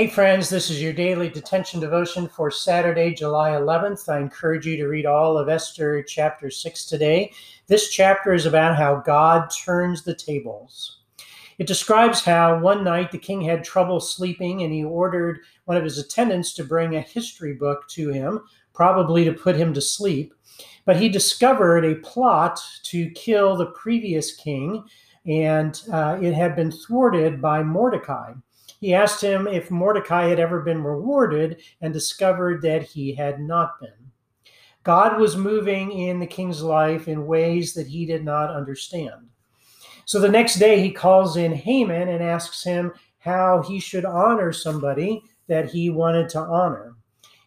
Hey, friends, this is your daily detention devotion for Saturday, July 11th. I encourage you to read all of Esther chapter 6 today. This chapter is about how God turns the tables. It describes how one night the king had trouble sleeping and he ordered one of his attendants to bring a history book to him, probably to put him to sleep. But he discovered a plot to kill the previous king, and uh, it had been thwarted by Mordecai. He asked him if Mordecai had ever been rewarded and discovered that he had not been. God was moving in the king's life in ways that he did not understand. So the next day, he calls in Haman and asks him how he should honor somebody that he wanted to honor.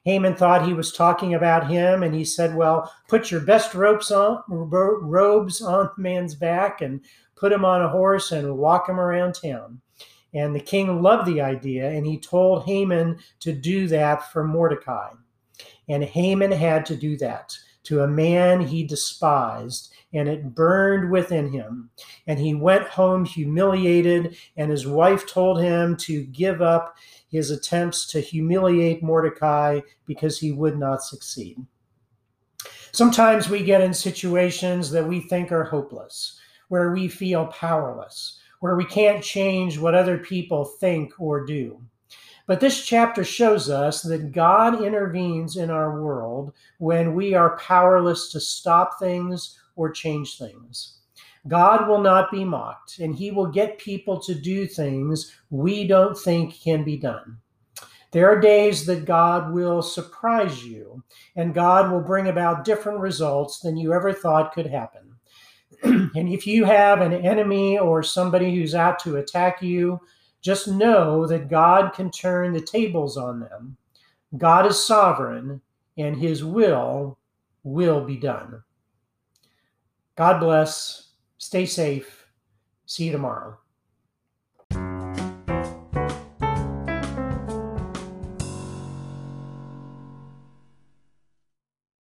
Haman thought he was talking about him, and he said, Well, put your best ropes on, robes on the man's back and put him on a horse and walk him around town. And the king loved the idea, and he told Haman to do that for Mordecai. And Haman had to do that to a man he despised, and it burned within him. And he went home humiliated, and his wife told him to give up his attempts to humiliate Mordecai because he would not succeed. Sometimes we get in situations that we think are hopeless, where we feel powerless where we can't change what other people think or do. But this chapter shows us that God intervenes in our world when we are powerless to stop things or change things. God will not be mocked, and he will get people to do things we don't think can be done. There are days that God will surprise you, and God will bring about different results than you ever thought could happen. and if you have an enemy or somebody who's out to attack you, just know that God can turn the tables on them. God is sovereign, and his will will be done. God bless. Stay safe. See you tomorrow.